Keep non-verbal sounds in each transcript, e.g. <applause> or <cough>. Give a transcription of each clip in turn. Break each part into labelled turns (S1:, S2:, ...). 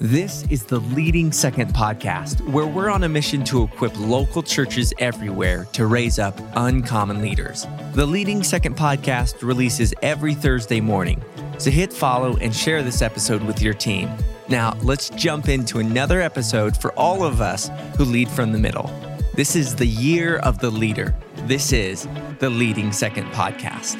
S1: This is the Leading Second podcast, where we're on a mission to equip local churches everywhere to raise up uncommon leaders. The Leading Second podcast releases every Thursday morning, so hit follow and share this episode with your team. Now, let's jump into another episode for all of us who lead from the middle. This is the year of the leader. This is the Leading Second podcast.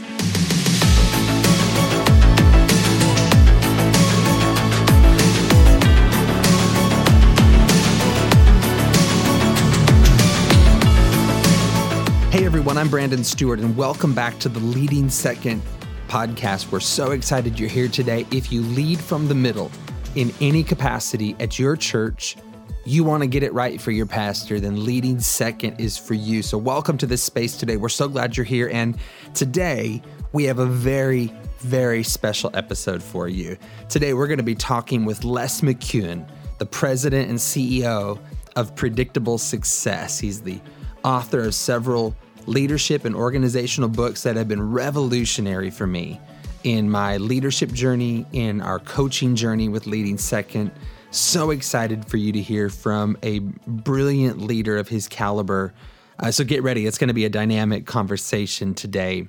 S2: Everyone, I'm Brandon Stewart, and welcome back to the Leading Second podcast. We're so excited you're here today. If you lead from the middle in any capacity at your church, you want to get it right for your pastor, then leading second is for you. So, welcome to this space today. We're so glad you're here. And today, we have a very, very special episode for you. Today, we're going to be talking with Les McKeown, the president and CEO of Predictable Success. He's the author of several leadership and organizational books that have been revolutionary for me in my leadership journey, in our coaching journey with Leading Second. So excited for you to hear from a brilliant leader of his caliber. Uh, so get ready, it's going to be a dynamic conversation today.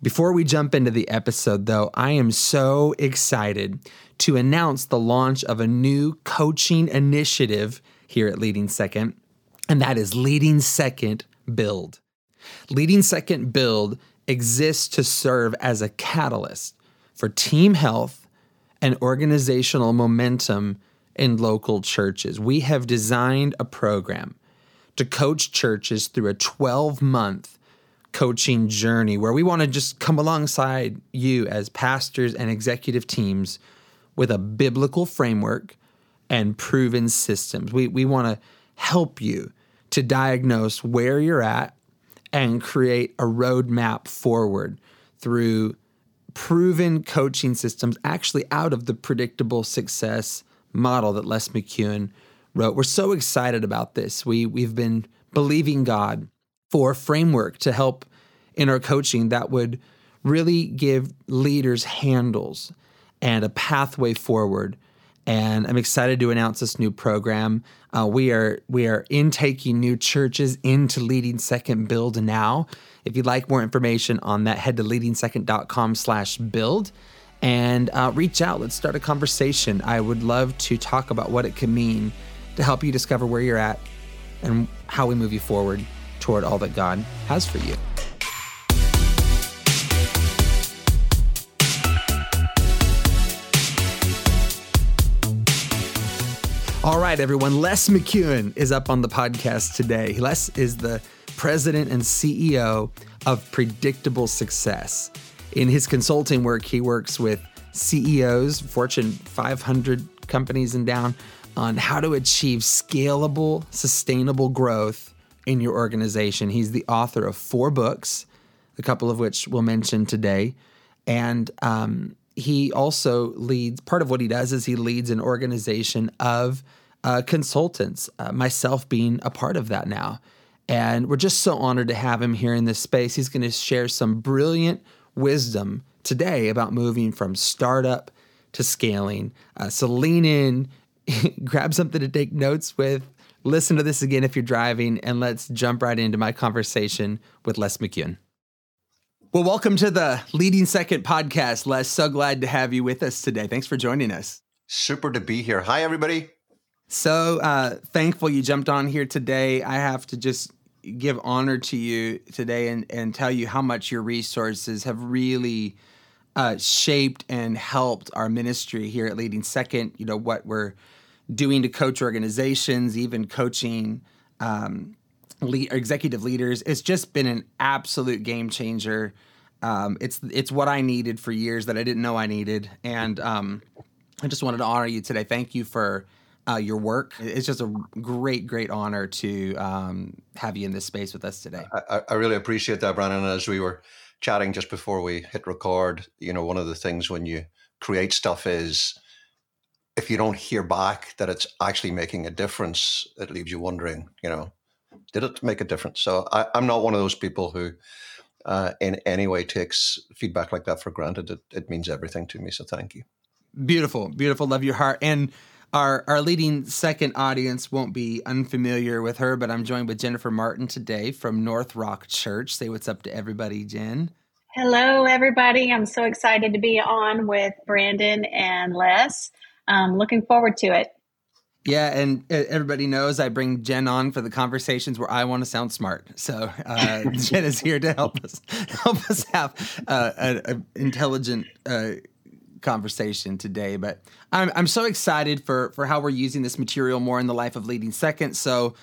S2: Before we jump into the episode, though, I am so excited to announce the launch of a new coaching initiative here at Leading Second and that is Leading Second Build. Leading Second Build exists to serve as a catalyst for team health and organizational momentum in local churches. We have designed a program to coach churches through a 12 month coaching journey where we want to just come alongside you as pastors and executive teams with a biblical framework and proven systems. We, we want to help you to diagnose where you're at and create a roadmap forward through proven coaching systems, actually out of the predictable success model that Les McKeown wrote. We're so excited about this. We we've been believing God for a framework to help in our coaching that would really give leaders handles and a pathway forward and I'm excited to announce this new program. Uh, we are we are intaking new churches into Leading Second Build now. If you'd like more information on that, head to leadingsecond.com/build and uh, reach out. Let's start a conversation. I would love to talk about what it can mean to help you discover where you're at and how we move you forward toward all that God has for you. All right, everyone. Les McKeown is up on the podcast today. Les is the president and CEO of Predictable Success. In his consulting work, he works with CEOs, Fortune 500 companies and down, on how to achieve scalable, sustainable growth in your organization. He's the author of four books, a couple of which we'll mention today. And um, he also leads part of what he does is he leads an organization of uh, consultants, uh, myself being a part of that now. And we're just so honored to have him here in this space. He's going to share some brilliant wisdom today about moving from startup to scaling. Uh, so lean in, <laughs> grab something to take notes with, listen to this again if you're driving, and let's jump right into my conversation with Les McKeown. Well, welcome to the Leading Second podcast, Les. So glad to have you with us today. Thanks for joining us.
S3: Super to be here. Hi, everybody.
S2: So uh, thankful you jumped on here today. I have to just give honor to you today and, and tell you how much your resources have really uh, shaped and helped our ministry here at Leading Second. You know, what we're doing to coach organizations, even coaching um, executive leaders. It's just been an absolute game changer. Um, it's it's what I needed for years that I didn't know I needed, and um, I just wanted to honor you today. Thank you for uh, your work. It's just a great, great honor to um, have you in this space with us today.
S3: I, I really appreciate that, Brandon. As we were chatting just before we hit record, you know, one of the things when you create stuff is if you don't hear back that it's actually making a difference, it leaves you wondering, you know, did it make a difference? So I, am not one of those people who, uh, in any way, takes feedback like that for granted. It, it means everything to me. So thank you.
S2: Beautiful, beautiful. Love your heart. And Our our leading second audience won't be unfamiliar with her, but I'm joined with Jennifer Martin today from NorthRock Church. Say what's up to everybody, Jen.
S4: Hello, everybody. I'm so excited to be on with Brandon and Les. Um, looking forward to it.
S2: Yeah, and everybody knows I bring Jen on for the conversations where I want to sound smart. So uh, <laughs> Jen is here to help us <laughs> help us have uh, an intelligent uh, conversation today. But I'm I'm so excited for for how we're using this material more in the life of leading second. So.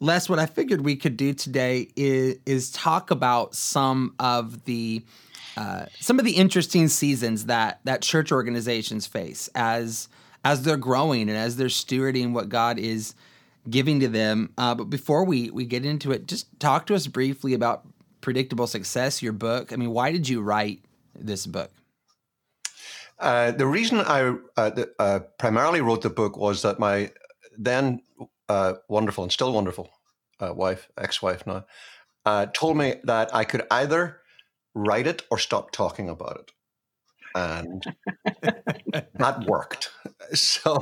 S2: Les, what I figured we could do today is, is talk about some of the uh, some of the interesting seasons that that church organizations face as as they're growing and as they're stewarding what God is giving to them. Uh, but before we we get into it, just talk to us briefly about predictable success. Your book. I mean, why did you write this book?
S3: Uh, the reason I uh, uh, primarily wrote the book was that my then uh, wonderful and still wonderful uh, wife, ex-wife now, told me that I could either write it or stop talking about it and <laughs> that worked. <laughs> So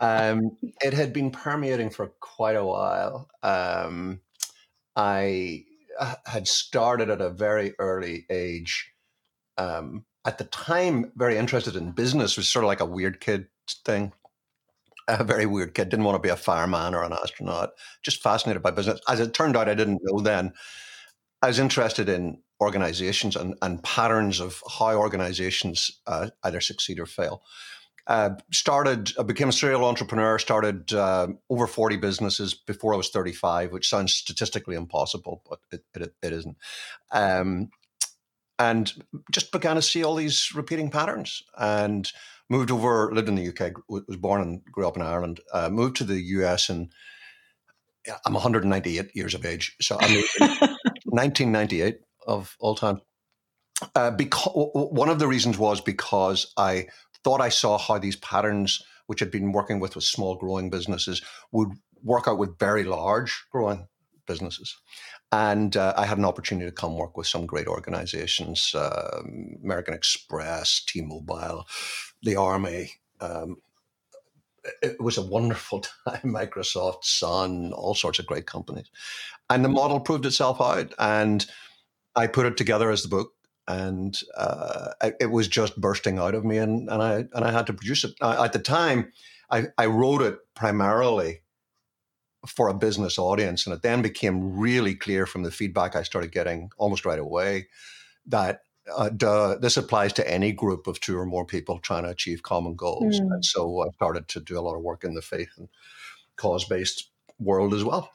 S3: um, it had been permeating for quite a while. Um, I uh, had started at a very early age. Um, at the time, very interested in business. Was sort of like a weird kid thing. A very weird kid. Didn't want to be a fireman or an astronaut. Just fascinated by business. As it turned out, I didn't know then. I was interested in organizations and, and patterns of how organizations uh, either succeed or fail. Uh, started, I became a serial entrepreneur, started uh, over 40 businesses before I was 35, which sounds statistically impossible, but it, it, it isn't. Um, and just began to see all these repeating patterns and moved over, lived in the UK, was born and grew up in Ireland, uh, moved to the US and I'm 198 years of age. So I moved in <laughs> 1998 of all time. Uh, because one of the reasons was because I thought I saw how these patterns, which had been working with with small growing businesses, would work out with very large growing businesses. And uh, I had an opportunity to come work with some great organizations uh, American Express, T Mobile, the Army. Um, it was a wonderful <laughs> time. Microsoft, Sun, all sorts of great companies. And the model proved itself out. And I put it together as the book, and uh, it was just bursting out of me, and, and I and I had to produce it. at the time, I, I wrote it primarily for a business audience, and it then became really clear from the feedback I started getting almost right away that uh, duh, this applies to any group of two or more people trying to achieve common goals. Mm. And so I started to do a lot of work in the faith and cause based world as well.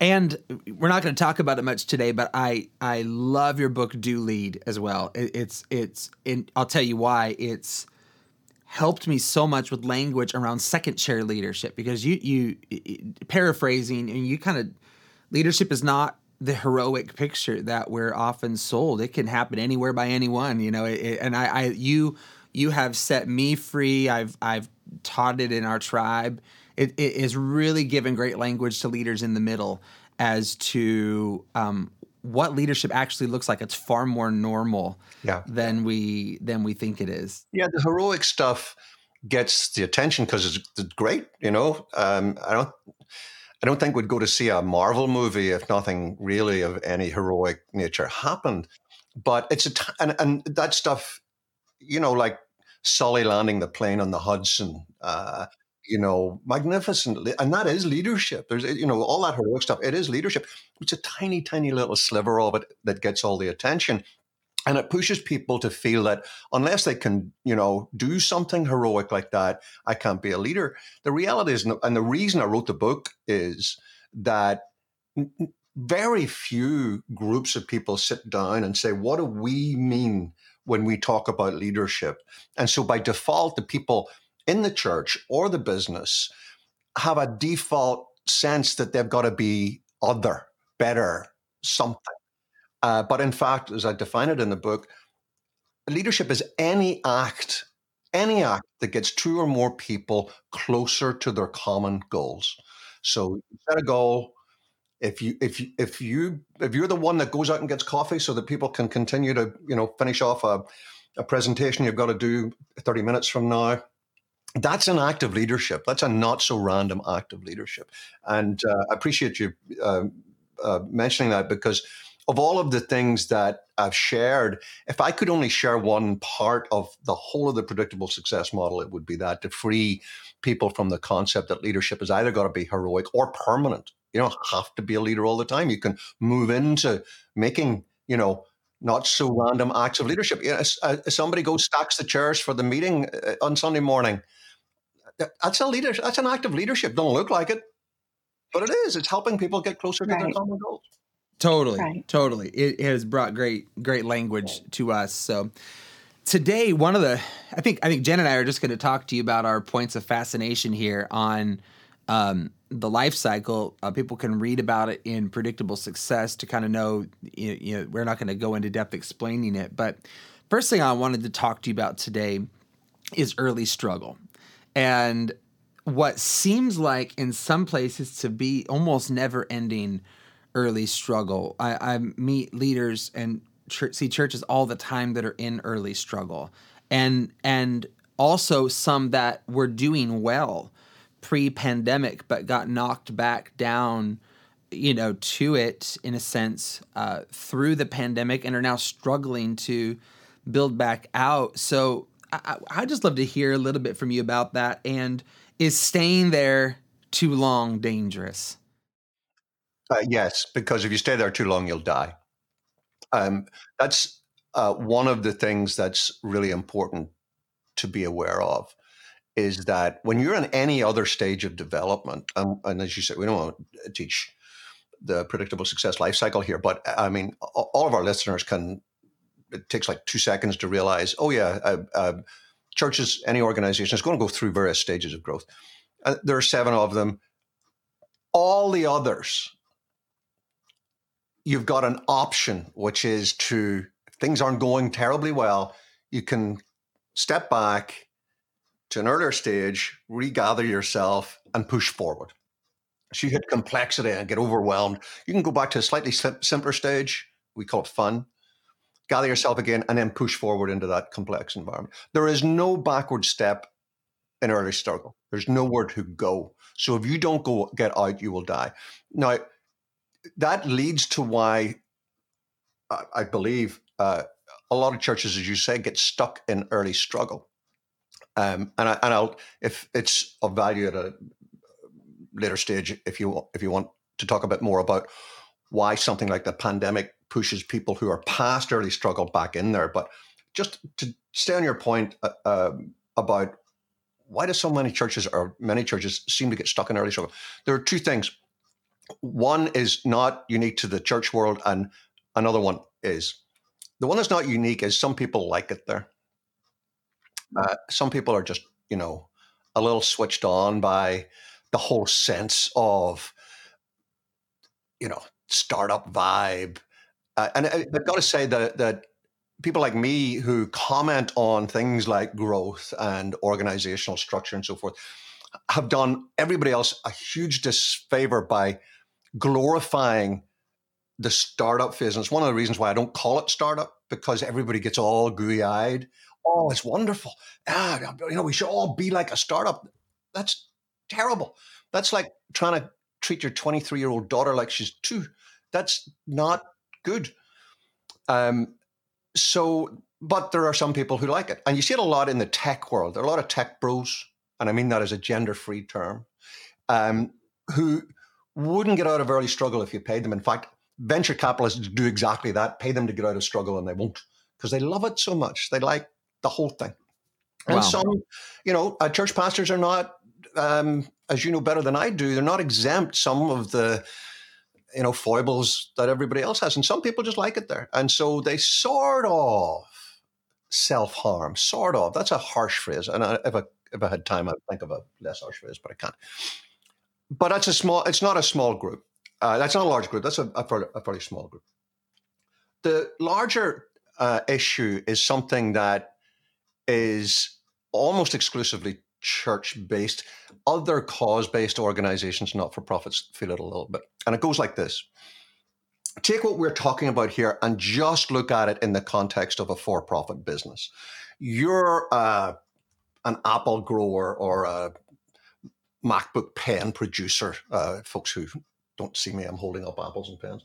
S2: And we're not going to talk about it much today, but I I love your book Do Lead as well. It, it's it's and I'll tell you why it's helped me so much with language around second chair leadership because you you paraphrasing and you kind of leadership is not the heroic picture that we're often sold. It can happen anywhere by anyone, you know. It, and I, I you you have set me free. I've I've taught it in our tribe it, it is really giving great language to leaders in the middle as to um, what leadership actually looks like. It's far more normal yeah. than we than we think it is.
S3: Yeah, the heroic stuff gets the attention because it's, great. You know, um, I don't. I don't think we'd go to see a Marvel movie if nothing really of any heroic nature happened. But it's a t- and and that stuff, you know, like Sully landing the plane on the Hudson, uh, you know, magnificently. And that is leadership. There's, you know, all that heroic stuff. It is leadership. It's a tiny, tiny little sliver of it that gets all the attention. And it pushes people to feel that unless they can, you know, do something heroic like that, I can't be a leader. The reality is, and the reason I wrote the book is that very few groups of people sit down and say, what do we mean when we talk about leadership? And so by default, the people in the church or the business have a default sense that they've got to be other, better, something. Uh, but in fact, as I define it in the book, leadership is any act, any act that gets two or more people closer to their common goals. So set a goal. If you if you if you if you're the one that goes out and gets coffee so that people can continue to you know finish off a, a presentation you've got to do 30 minutes from now that's an act of leadership. That's a not so random act of leadership. And uh, I appreciate you uh, uh, mentioning that because of all of the things that I've shared, if I could only share one part of the whole of the predictable success model, it would be that to free people from the concept that leadership has either got to be heroic or permanent. You don't have to be a leader all the time. You can move into making, you know, not so random acts of leadership. You know, uh, somebody goes stacks the chairs for the meeting uh, on Sunday morning. That's a leader. That's an act of leadership. Don't look like it, but it is. It's helping people get closer right. to their common goals.
S2: Totally, right. totally. It has brought great, great language to us. So today, one of the, I think, I think Jen and I are just going to talk to you about our points of fascination here on um, the life cycle. Uh, people can read about it in Predictable Success to kind of know. You, you know, we're not going to go into depth explaining it, but first thing I wanted to talk to you about today is early struggle, and what seems like in some places to be almost never ending early struggle. I, I meet leaders and ch- see churches all the time that are in early struggle, and and also some that were doing well pre-pandemic but got knocked back down you know to it in a sense uh, through the pandemic and are now struggling to build back out so I, I just love to hear a little bit from you about that and is staying there too long dangerous
S3: uh, yes, because if you stay there too long, you'll die. Um, that's uh, one of the things that's really important to be aware of is that when you're in any other stage of development, um, and as you said, we don't want to teach the predictable success life cycle here, but I mean, all of our listeners can. It takes like two seconds to realize, oh yeah, uh, uh, churches, any organization is going to go through various stages of growth. Uh, there are seven of them. All the others you've got an option, which is to, things aren't going terribly well, you can step back to an earlier stage, regather yourself, and push forward. So you hit complexity and get overwhelmed. You can go back to a slightly simpler stage. We call it fun. Gather yourself again and then push forward into that complex environment. There is no backward step in early struggle. There's nowhere to go. So if you don't go get out, you will die. Now, that leads to why I, I believe uh, a lot of churches, as you say, get stuck in early struggle. Um, and I, and I'll if it's of value at a later stage, if you if you want to talk a bit more about why something like the pandemic pushes people who are past early struggle back in there. But just to stay on your point uh, uh, about why do so many churches or many churches seem to get stuck in early struggle? There are two things one is not unique to the church world, and another one is. The one that's not unique is some people like it there. Uh, some people are just, you know, a little switched on by the whole sense of, you know, startup vibe. Uh, and I, have got to say that that people like me who comment on things like growth and organizational structure and so forth have done everybody else a huge disfavor by glorifying the startup phase. And it's one of the reasons why I don't call it startup because everybody gets all gooey eyed. Oh, it's wonderful. Ah, you know, we should all be like a startup. That's terrible. That's like trying to treat your 23 year old daughter like she's two. That's not good. Um, so, but there are some people who like it. And you see it a lot in the tech world. There are a lot of tech bros, and I mean that as a gender free term, um, who wouldn't get out of early struggle if you paid them. In fact, venture capitalists do exactly that pay them to get out of struggle and they won't because they love it so much. They like the whole thing. And wow. some, you know, uh, church pastors are not, um, as you know better than I do, they're not exempt some of the, you know, foibles that everybody else has. And some people just like it there. And so they sort of self harm, sort of. That's a harsh phrase. And I, if, I, if I had time, I'd think of a less harsh phrase, but I can't but that's a small. It's not a small group. Uh, that's not a large group. That's a, a, fairly, a fairly small group. The larger uh, issue is something that is almost exclusively church based. Other cause based organizations, not for profits, feel it a little bit. And it goes like this Take what we're talking about here and just look at it in the context of a for profit business. You're a an apple grower or a MacBook pen producer, uh, folks who don't see me, I'm holding up apples and pens.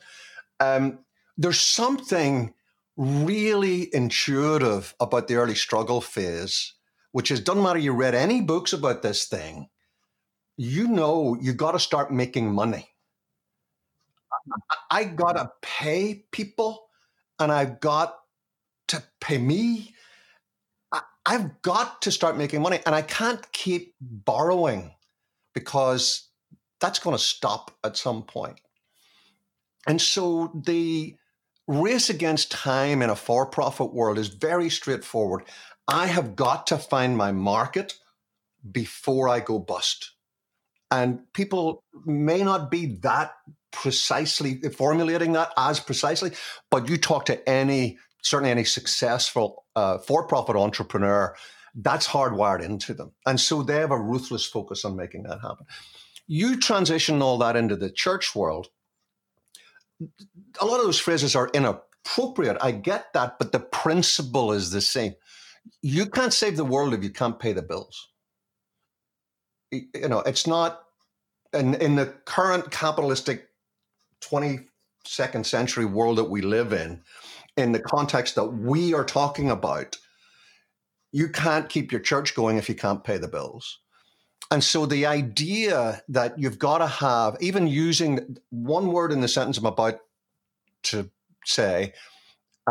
S3: Um, there's something really intuitive about the early struggle phase, which is doesn't matter you read any books about this thing, you know you got to start making money. I got to pay people and I've got to pay me. I've got to start making money and I can't keep borrowing because that's going to stop at some point. And so the race against time in a for profit world is very straightforward. I have got to find my market before I go bust. And people may not be that precisely formulating that as precisely, but you talk to any, certainly any successful uh, for profit entrepreneur, that's hardwired into them. And so they have a ruthless focus on making that happen. You transition all that into the church world. A lot of those phrases are inappropriate. I get that, but the principle is the same. You can't save the world if you can't pay the bills you know, it's not in, in the current capitalistic 22nd century world that we live in, in the context that we are talking about, you can't keep your church going if you can't pay the bills. And so the idea that you've got to have, even using one word in the sentence I'm about to say,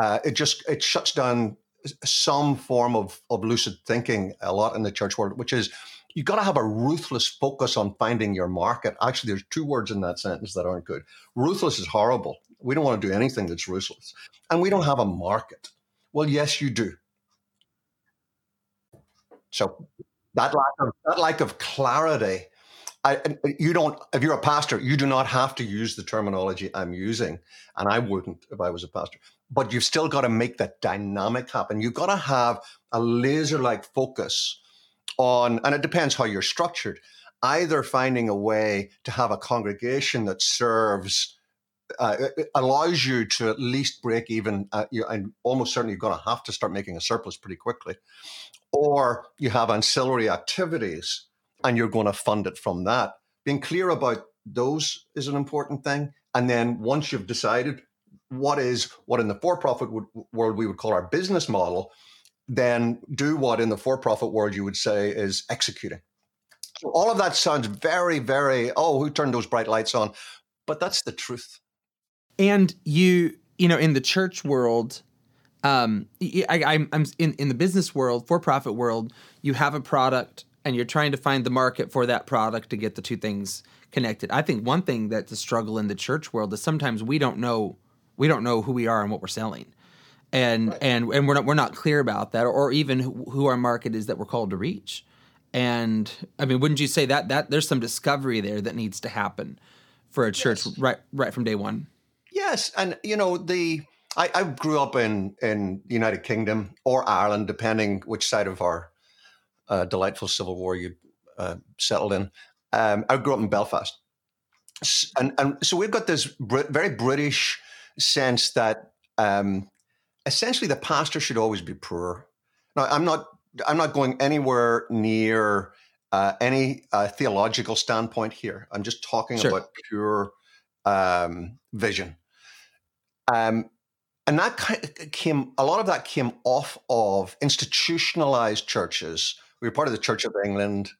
S3: uh, it just it shuts down some form of, of lucid thinking a lot in the church world, which is you've got to have a ruthless focus on finding your market. Actually, there's two words in that sentence that aren't good. Ruthless is horrible. We don't want to do anything that's ruthless. And we don't have a market. Well, yes, you do. So that lack of, that lack of clarity, I, uh, you don't, if you're a pastor, you do not have to use the terminology I'm using. And I wouldn't if I was a pastor. But you've still got to make that dynamic happen. You've got to have a laser like focus on, and it depends how you're structured, either finding a way to have a congregation that serves, uh, allows you to at least break even, uh, you, and almost certainly you're going to have to start making a surplus pretty quickly, or you have ancillary activities and you're going to fund it from that. Being clear about those is an important thing. And then once you've decided what is what in the for-profit world we would call our business model, then do what in the for profit world you would say is executing. So all of that sounds very, very, oh, who turned those bright lights on? But that's the truth.
S2: And you, you know, in the church world, um, I, am in, in the business world, for profit world, you have a product and you're trying to find the market for that product to get the two things connected. I think one thing that's a struggle in the church world is sometimes we don't know we don't know who we are and what we're selling and right. and and we're not we're not clear about that, or even who our market is that we're called to reach. And I mean, wouldn't you say that that there's some discovery there that needs to happen for a church yes. right right from day one?
S3: Yes, and you know the I, I grew up in in the United Kingdom or Ireland, depending which side of our uh, delightful civil war you uh, settled in. Um, I grew up in Belfast, and and so we've got this Brit- very British sense that um, essentially the pastor should always be poor. Now, I'm not I'm not going anywhere near uh, any uh, theological standpoint here. I'm just talking sure. about pure um, vision. Um, and that came a lot of that came off of institutionalized churches. We were part of the Church of England,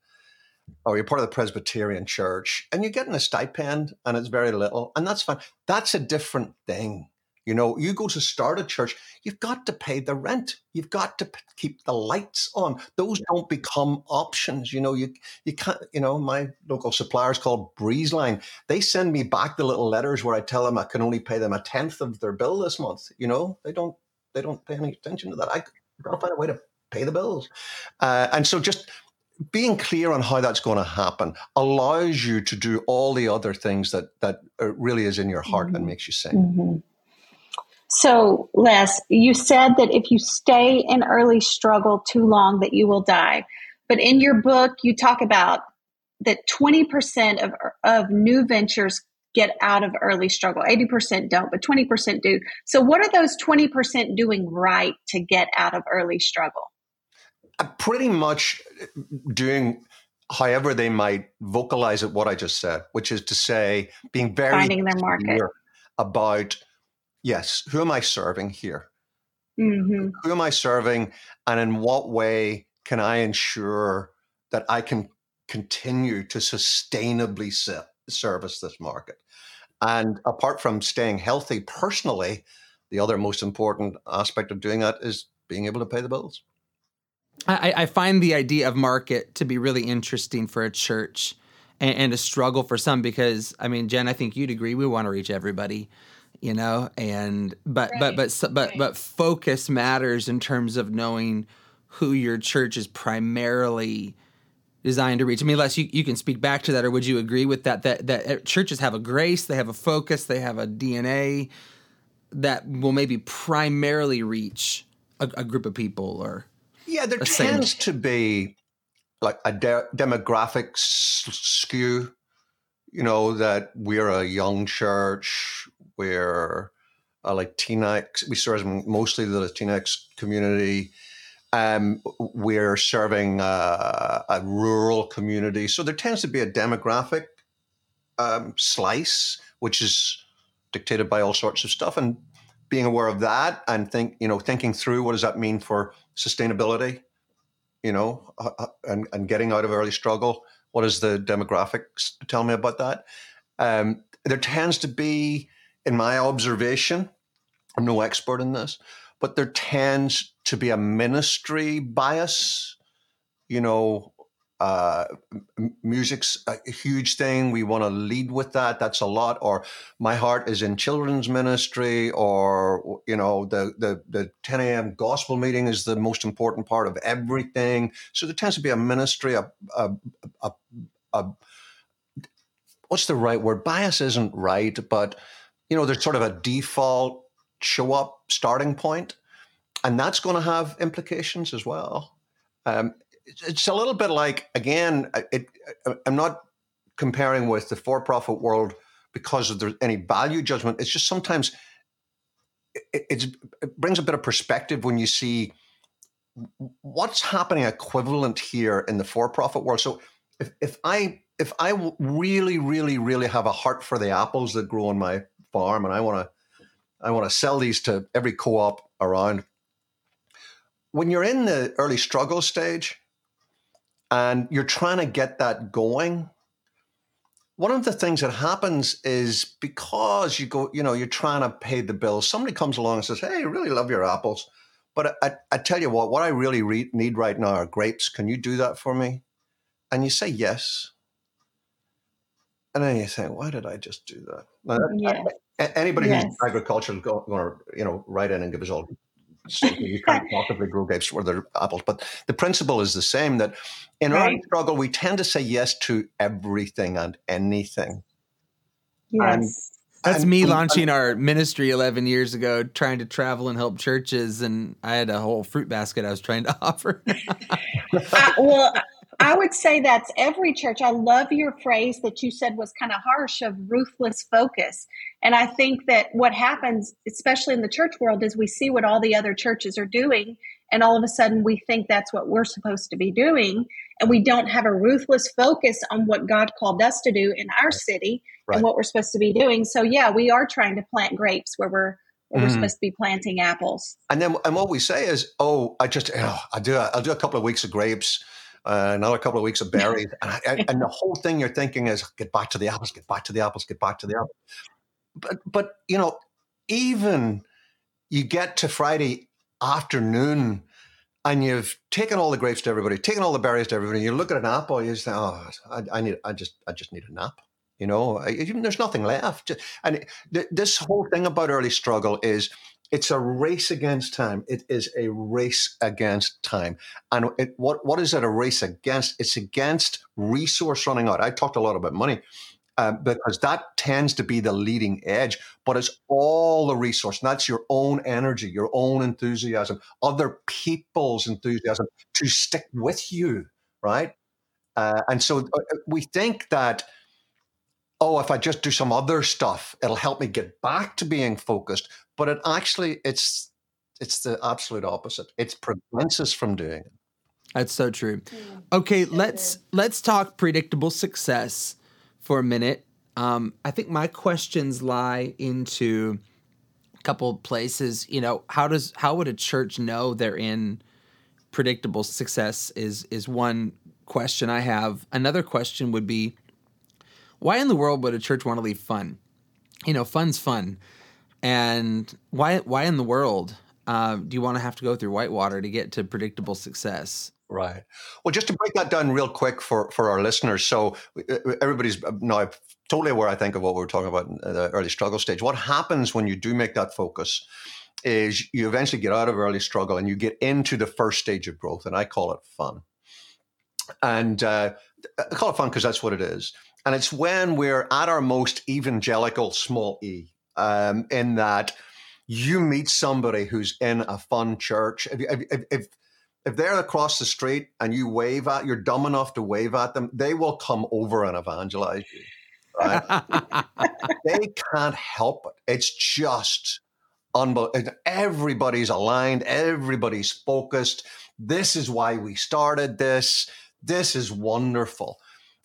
S3: or you're part of the Presbyterian Church, and you're getting a stipend, and it's very little, and that's fine. That's a different thing. You know, you go to start a church, you've got to pay the rent. You've got to p- keep the lights on. Those don't become options. You know, you you can't. You know, my local supplier is called Breezeline. They send me back the little letters where I tell them I can only pay them a tenth of their bill this month. You know, they don't they don't pay any attention to that. I got to find a way to pay the bills, uh, and so just being clear on how that's going to happen allows you to do all the other things that that uh, really is in your heart mm-hmm. and makes you sing. Mm-hmm.
S4: So, Les, you said that if you stay in early struggle too long, that you will die. But in your book, you talk about that 20% of, of new ventures get out of early struggle. 80% don't, but 20% do. So, what are those 20% doing right to get out of early struggle?
S3: Pretty much doing however they might vocalize it what i just said which is to say being very
S4: finding their market.
S3: about yes who am i serving here?
S4: Mm-hmm.
S3: who am i serving and in what way can i ensure that i can continue to sustainably service this market? And apart from staying healthy personally the other most important aspect of doing that is being able to pay the bills
S2: I, I find the idea of market to be really interesting for a church and, and a struggle for some because I mean, Jen, I think you'd agree we want to reach everybody, you know, and but right. but but but right. but focus matters in terms of knowing who your church is primarily designed to reach. I mean, unless you, you can speak back to that, or would you agree with that? That that uh, churches have a grace, they have a focus, they have a DNA that will maybe primarily reach a, a group of people or
S3: yeah, there tends to be like a de- demographic skew. You know that we're a young church. We're like Latinx. We serve mostly the Latinx community. Um, we're serving uh, a rural community, so there tends to be a demographic um, slice, which is dictated by all sorts of stuff. And being aware of that and think, you know, thinking through what does that mean for sustainability, you know, uh, uh, and, and getting out of early struggle. What does the demographics tell me about that? Um, there tends to be, in my observation, I'm no expert in this, but there tends to be a ministry bias, you know, uh, music's a huge thing. We want to lead with that. That's a lot. Or my heart is in children's ministry, or you know, the the the 10 a.m. gospel meeting is the most important part of everything. So there tends to be a ministry, a a, a, a what's the right word? Bias isn't right, but you know, there's sort of a default show up starting point, and that's going to have implications as well. Um, it's a little bit like again it, i'm not comparing with the for-profit world because of any value judgment. It's just sometimes it, it brings a bit of perspective when you see what's happening equivalent here in the for-profit world. So if, if i if i really really really have a heart for the apples that grow on my farm and i want to i want to sell these to every co-op around when you're in the early struggle stage and you're trying to get that going one of the things that happens is because you go you know you're trying to pay the bills somebody comes along and says hey i really love your apples. But i, I tell you what what i really re- need right now are grapes. Can you do that for me? And you say yes. And then you say, why did i just do that? Now, anybody yes. who's agriculture is going to you know write in and give us all you can't possibly grow grapes where they're apples. But the principle is the same that in right. our struggle, we tend to say yes to everything and anything.
S4: Yes.
S2: And, that's and, me and, launching and, our ministry 11 years ago, trying to travel and help churches. And I had a whole fruit basket I was trying to <laughs> offer.
S4: uh, well, I would say that's every church. I love your phrase that you said was kind of harsh of ruthless focus. And I think that what happens, especially in the church world, is we see what all the other churches are doing. And all of a sudden we think that's what we're supposed to be doing. And we don't have a ruthless focus on what God called us to do in our city right. and what we're supposed to be doing. So, yeah, we are trying to plant grapes where we're we're mm. supposed to be planting apples.
S3: And then, and what we say is, oh, I just, oh, I do, I'll do a couple of weeks of grapes uh, another couple of weeks of <laughs> berries, and, and, the whole thing you're thinking is get back to the apples, get back to the apples, get back to the apples. But but you know, even you get to Friday afternoon and you've taken all the grapes to everybody, taken all the berries to everybody, you look at an apple, you say, "Oh, I, I need, I just, I just need a nap." You know, I, there's nothing left. And th- this whole thing about early struggle is it's a race against time. It is a race against time. And it, what, what is it a race against? It's against resource running out. I talked a lot about money. Uh, because that tends to be the leading edge, but it's all the resource. And that's your own energy, your own enthusiasm, other people's enthusiasm to stick with you, right? Uh, and so uh, we think that oh, if I just do some other stuff, it'll help me get back to being focused. But it actually, it's it's the absolute opposite. It prevents us from doing it.
S2: That's so true. Okay, let's let's talk predictable success for a minute. Um, I think my questions lie into a couple places. You know, how does how would a church know they're in predictable success? Is is one question I have. Another question would be, why in the world would a church want to leave fun? You know, fun's fun, and why why in the world uh, do you want to have to go through Whitewater to get to predictable success?
S3: Right. Well, just to break that down real quick for, for our listeners. So everybody's now totally aware, I think, of what we were talking about in the early struggle stage. What happens when you do make that focus is you eventually get out of early struggle and you get into the first stage of growth. And I call it fun. And uh, I call it fun because that's what it is. And it's when we're at our most evangelical, small e, um, in that you meet somebody who's in a fun church. If, if, if, if they're across the street and you wave at, you're dumb enough to wave at them, they will come over and evangelize you. Right? <laughs> they can't help it. It's just unbelievable. Everybody's aligned. Everybody's focused. This is why we started this. This is wonderful.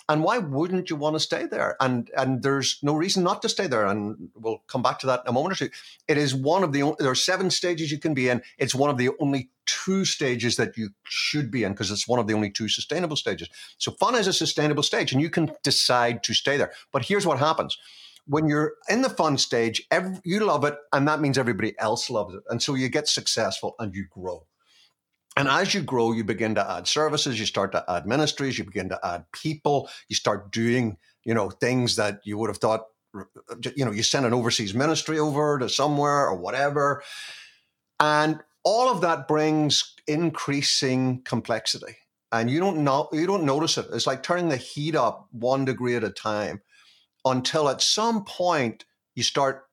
S3: And why wouldn't you want to stay there? And and there's no reason not to stay there. And we'll come back to that in a moment or two. It is one of the there are seven stages you can be in. It's one of the only two stages that you should be in because it's one of the only two sustainable stages. So fun is a sustainable stage, and you can decide to stay there. But here's what happens when you're in the fun stage, every, you love it, and that means everybody else loves it. And so you get successful and you grow. And as you grow, you begin to add services, you start to add ministries, you begin to add people, you start doing, you know, things that you would have thought, you know, you send an overseas ministry over to somewhere or whatever. And all of that brings increasing complexity. And you don't know you don't notice it. It's like turning the heat up one degree at a time until at some point you start,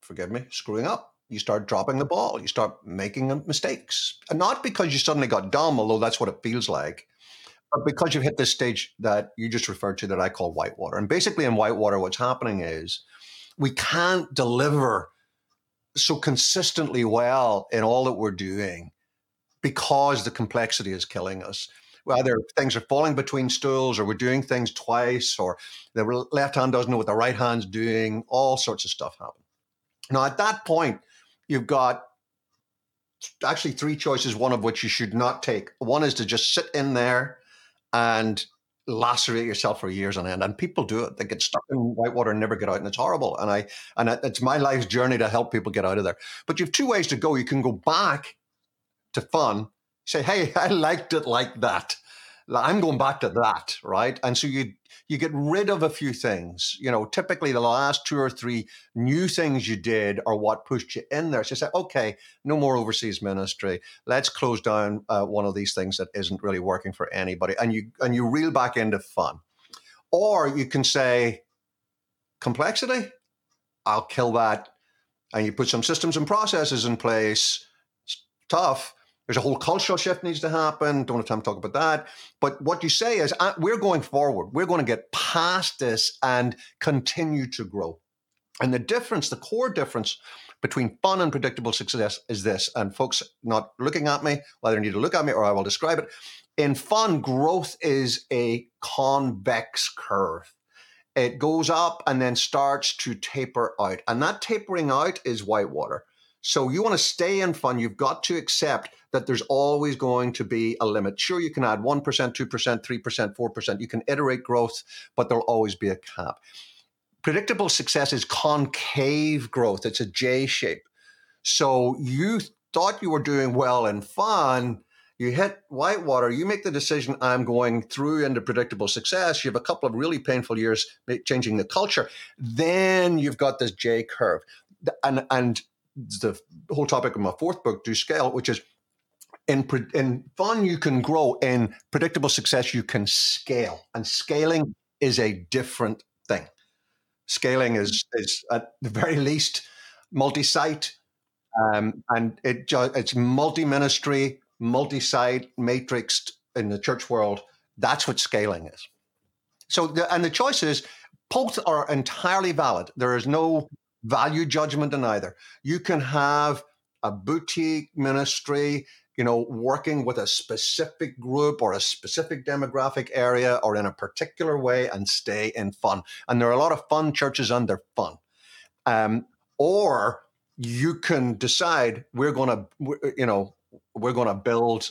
S3: forgive me, screwing up you start dropping the ball, you start making mistakes. And not because you suddenly got dumb, although that's what it feels like, but because you've hit this stage that you just referred to that I call whitewater. And basically, in whitewater, what's happening is we can't deliver so consistently well in all that we're doing because the complexity is killing us. Whether things are falling between stools, or we're doing things twice, or the left hand doesn't know what the right hand's doing, all sorts of stuff happen. Now, at that point, you've got actually three choices, one of which you should not take. One is to just sit in there and lacerate yourself for years on end. And people do it. They get stuck in whitewater and never get out, and it's horrible. And I and it's my life's journey to help people get out of there. But you have two ways to go. You can go back to fun, say, "Hey, <laughs> I liked it like that." I'm going back to that, right? And so you you get rid of a few things. You know, typically the last two or three new things you did are what pushed you in there. So you say, okay, no more overseas ministry. Let's close down uh, one of these things that isn't really working for anybody, and you and you reel back into fun. Or you can say, complexity. I'll kill that, and you put some systems and processes in place. It's tough there's a whole cultural shift needs to happen. Don't have time to talk about that. But what you say is, uh, we're going forward. We're going to get past this and continue to grow. And the difference, the core difference between fun and predictable success is this. And folks not looking at me, whether well, need to look at me or I will describe it. In fun, growth is a convex curve. It goes up and then starts to taper out. And that tapering out is whitewater. So you want to stay in fun, you've got to accept that there's always going to be a limit. Sure, you can add 1%, 2%, 3%, 4%. You can iterate growth, but there'll always be a cap. Predictable success is concave growth, it's a J shape. So you thought you were doing well in fun. You hit whitewater, you make the decision, I'm going through into predictable success. You have a couple of really painful years changing the culture. Then you've got this J curve. And, and the whole topic of my fourth book, Do Scale, which is in in fun you can grow in predictable success you can scale. And scaling is a different thing. Scaling is is at the very least multi-site um, and it it's multi-ministry multi-site matrixed in the church world. That's what scaling is. So the, and the choice is both are entirely valid. There is no value judgment in either you can have a boutique ministry you know, working with a specific group or a specific demographic area or in a particular way and stay in fun. And there are a lot of fun churches and they're fun. Um, or you can decide we're going to, you know, we're going to build,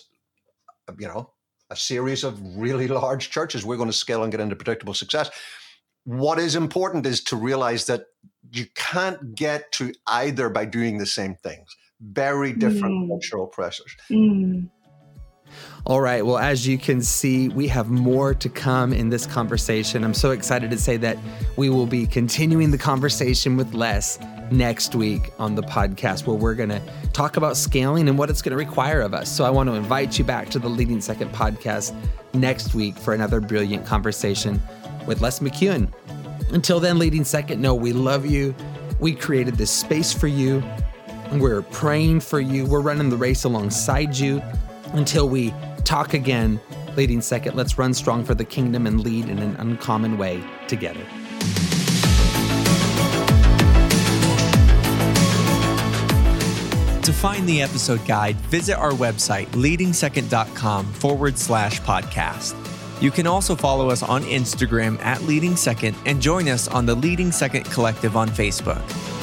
S3: you know, a series of really large churches. We're going to scale and get into predictable success. What is important is to realize that you can't get to either by doing the same things. Very different mm. cultural pressures. Mm.
S2: All right. Well, as you can see, we have more to come in this conversation. I'm so excited to say that we will be continuing the conversation with Les next week on the podcast, where we're going to talk about scaling and what it's going to require of us. So I want to invite you back to the Leading Second podcast next week for another brilliant conversation with Les McKeown. Until then, Leading Second, know, we love you. We created this space for you. We're praying for you. We're running the race alongside you. Until we talk again, leading second, let's run strong for the kingdom and lead in an uncommon way together.
S1: To find the episode guide, visit our website, leadingsecond.com forward slash podcast. You can also follow us on Instagram at Leading Second and join us on the Leading Second Collective on Facebook.